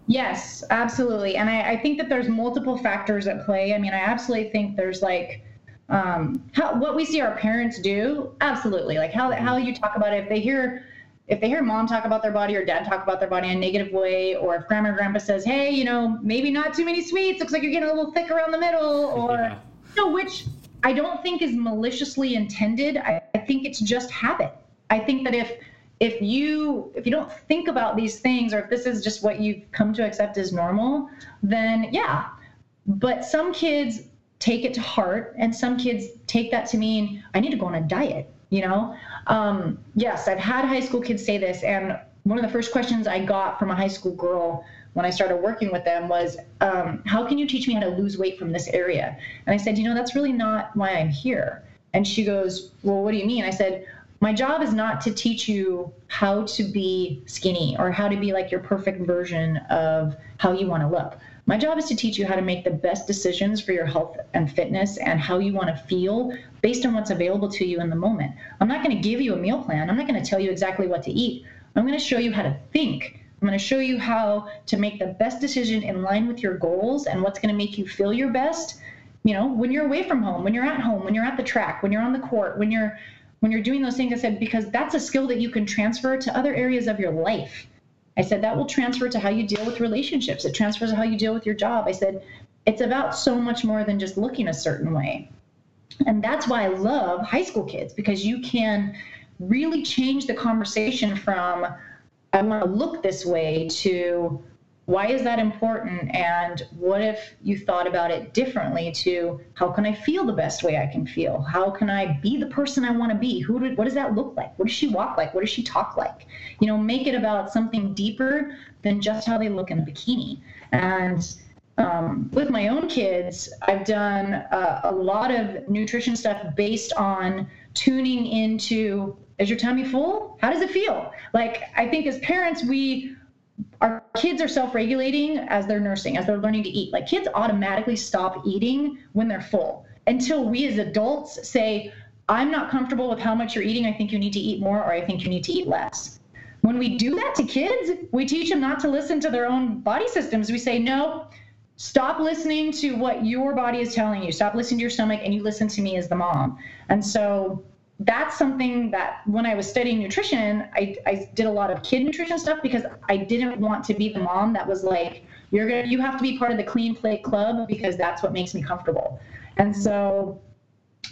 Yes, absolutely. And I, I think that there's multiple factors at play. I mean, I absolutely think there's like, um, how, what we see our parents do, absolutely. Like how how you talk about it. If they hear if they hear mom talk about their body or dad talk about their body in a negative way, or if grandma or grandpa says, "Hey, you know, maybe not too many sweets. Looks like you're getting a little thick around the middle," (laughs) or yeah. you know, which I don't think is maliciously intended. I, I think it's just habit. I think that if if you if you don't think about these things, or if this is just what you've come to accept as normal, then yeah. But some kids take it to heart. And some kids take that to mean i need to go on a diet you know? Um, yes i've had high school kids say this and one of the first questions i got from a high school girl when i started working with them was um, how can you teach me how to lose weight from this area? And i said you know that's really not why i'm here. And she goes well what do you mean? I said my job is not to teach you how to be skinny or how to be like your perfect version of how you want to look my job is to teach you how to make the best decisions for your health and fitness and how you want to feel based on what's available to you in the moment. I'm not going to give you a meal plan. I'm not going to tell you exactly what to eat. I'm going to show you how to think. I'm going to show you how to make the best decision in line with your goals and what's going to make you feel your best. You know, when you're away from home, when you're at home, when you're at the track, when you're on the court, when you're when you're doing those things I said because that's a skill that you can transfer to other areas of your life I said, that will transfer to how you deal with relationships. It transfers to how you deal with your job. I said, it's about so much more than just looking a certain way. And that's why I love high school kids because you can really change the conversation from, I want to look this way to, why is that important? And what if you thought about it differently to how can i feel the best way i can feel? How can i be the person i want to be? Who did, what does that look like? What does she walk like? What does she talk like? You know make it about something deeper than just how they look in a bikini. And um, with my own kids i've done uh, a lot of nutrition stuff based on tuning into is your tummy full? How does it feel? Like i think as parents we our kids are self-regulating as they're nursing, as they're learning to eat. Like kids automatically stop eating when they're full until we as adults say, I'm not comfortable with how much you're eating. I think you need to eat more, or I think you need to eat less. When we do that to kids, we teach them not to listen to their own body systems. We say, no, stop listening to what your body is telling you. Stop listening to your stomach, and you listen to me as the mom. And so that's something that when I was studying nutrition, I, I did a lot of kid nutrition stuff because I didn't want to be the mom that was like, you're gonna you have to be part of the clean plate club because that's what makes me comfortable. And so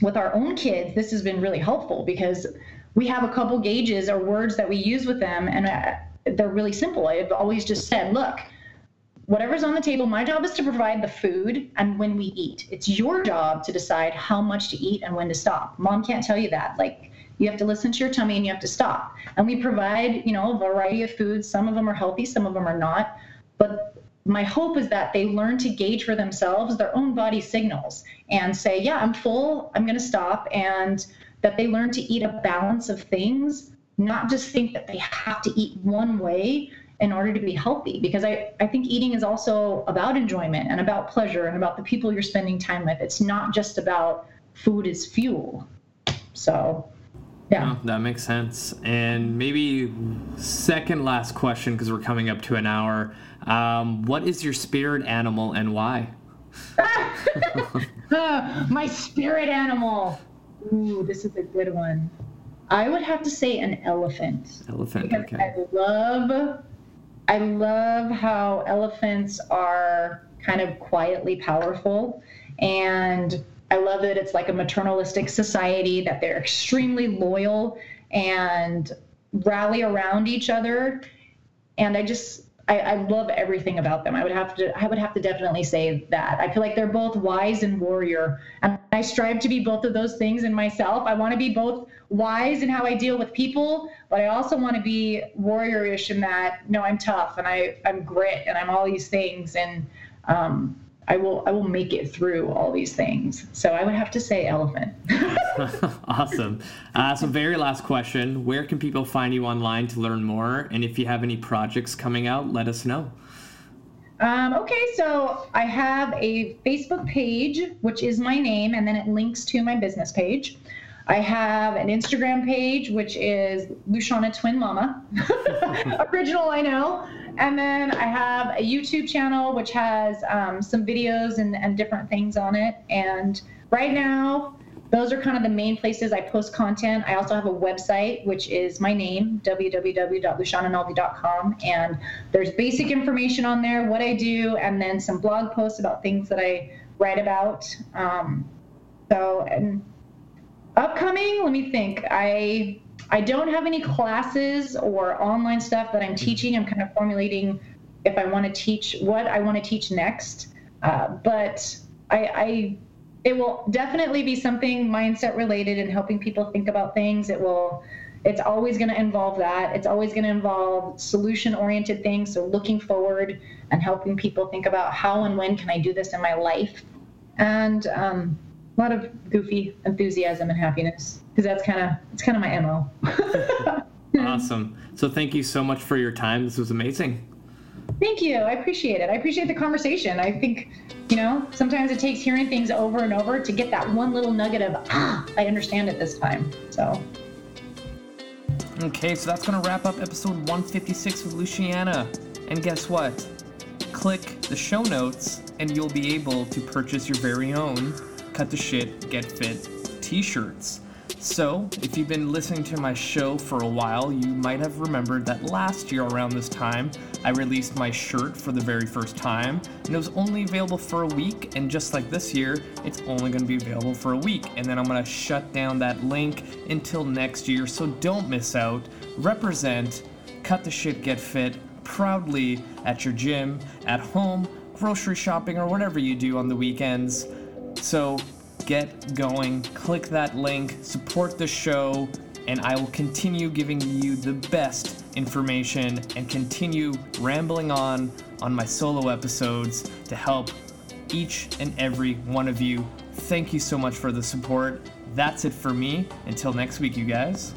with our own kids, this has been really helpful because we have a couple gauges or words that we use with them and uh, they're really simple. I've always just said, look, whatever's on the table, my job is to provide the food and when we eat. It's your job to decide how much to eat and when to stop. Mom can't tell you that. Like you have to listen to your tummy and you have to stop. And we provide, you know, a variety of foods. Some of them are healthy, some of them are not. But my hope is that they learn to gauge for themselves their own body signals and say, yeah, I'm full, I'm going to stop. And that they learn to eat a balance of things, not just think that they have to eat one way, in order to be healthy because I, I think eating is also about enjoyment and about pleasure and about the people you're spending time with. It's not just about food is fuel. So yeah. That makes sense. And maybe second last question because we're coming up to an hour. Um, what is your spirit animal and why? (laughs) (laughs) My spirit animal. Ooh this is a good one. I would have to say an elephant. Elephant. okay. I love I love how elephants are kind of quietly powerful. And I love that it's like a maternalistic society, that they're extremely loyal and rally around each other. And I just, I, I, love everything about them. I would have to I would have to definitely say that. I feel like they're both wise and warrior. And I strive to be both of those things in myself. I want to be both wise in how I deal with people, but I also want to be warriorish in that no, I'm tough and I, I'm grit and I'm all these things and um, I will I will make it through all these things. So I would have to say elephant. (laughs) (laughs) awesome. Uh, so very last question: Where can people find you online to learn more? And if you have any projects coming out, let us know. Um, okay, so I have a Facebook page, which is my name, and then it links to my business page. I have an Instagram page, which is Luciana Twin Mama. (laughs) (laughs) Original, I know. And then I have a YouTube channel, which has um, some videos and, and different things on it. And right now, those are kind of the main places I post content. I also have a website, which is my name, www.luciananaldi.com. And there's basic information on there, what I do, and then some blog posts about things that I write about. Um, so, and upcoming, let me think. I I don't have any classes or online stuff that I'm teaching. I'm kind of formulating if I want to teach what I want to teach next. Uh, but I, I, it will definitely be something mindset related and helping people think about things. It will, it's always going to involve that. It's always going to involve solution oriented things. So looking forward and helping people think about how and when can I do this in my life. And, um, a lot of goofy enthusiasm and happiness because that's kind of it's kind of my mo. (laughs) awesome. So thank you so much for your time. This was amazing. Thank you. I appreciate it. I appreciate the conversation. I think, you know, sometimes it takes hearing things over and over to get that one little nugget of ah, I understand it this time. So. Okay, so that's going to wrap up episode 156 with Luciana. And guess what? Click the show notes and you'll be able to purchase your very own Cut the Shit, Get Fit t shirts. So, if you've been listening to my show for a while, you might have remembered that last year around this time, I released my shirt for the very first time, and it was only available for a week, and just like this year, it's only going to be available for a week, and then I'm going to shut down that link until next year, so don't miss out. Represent, cut the shit, get fit, proudly at your gym, at home, grocery shopping, or whatever you do on the weekends. So, get going, click that link, support the show, and I will continue giving you the best information and continue rambling on on my solo episodes to help each and every one of you. Thank you so much for the support. That's it for me. Until next week, you guys.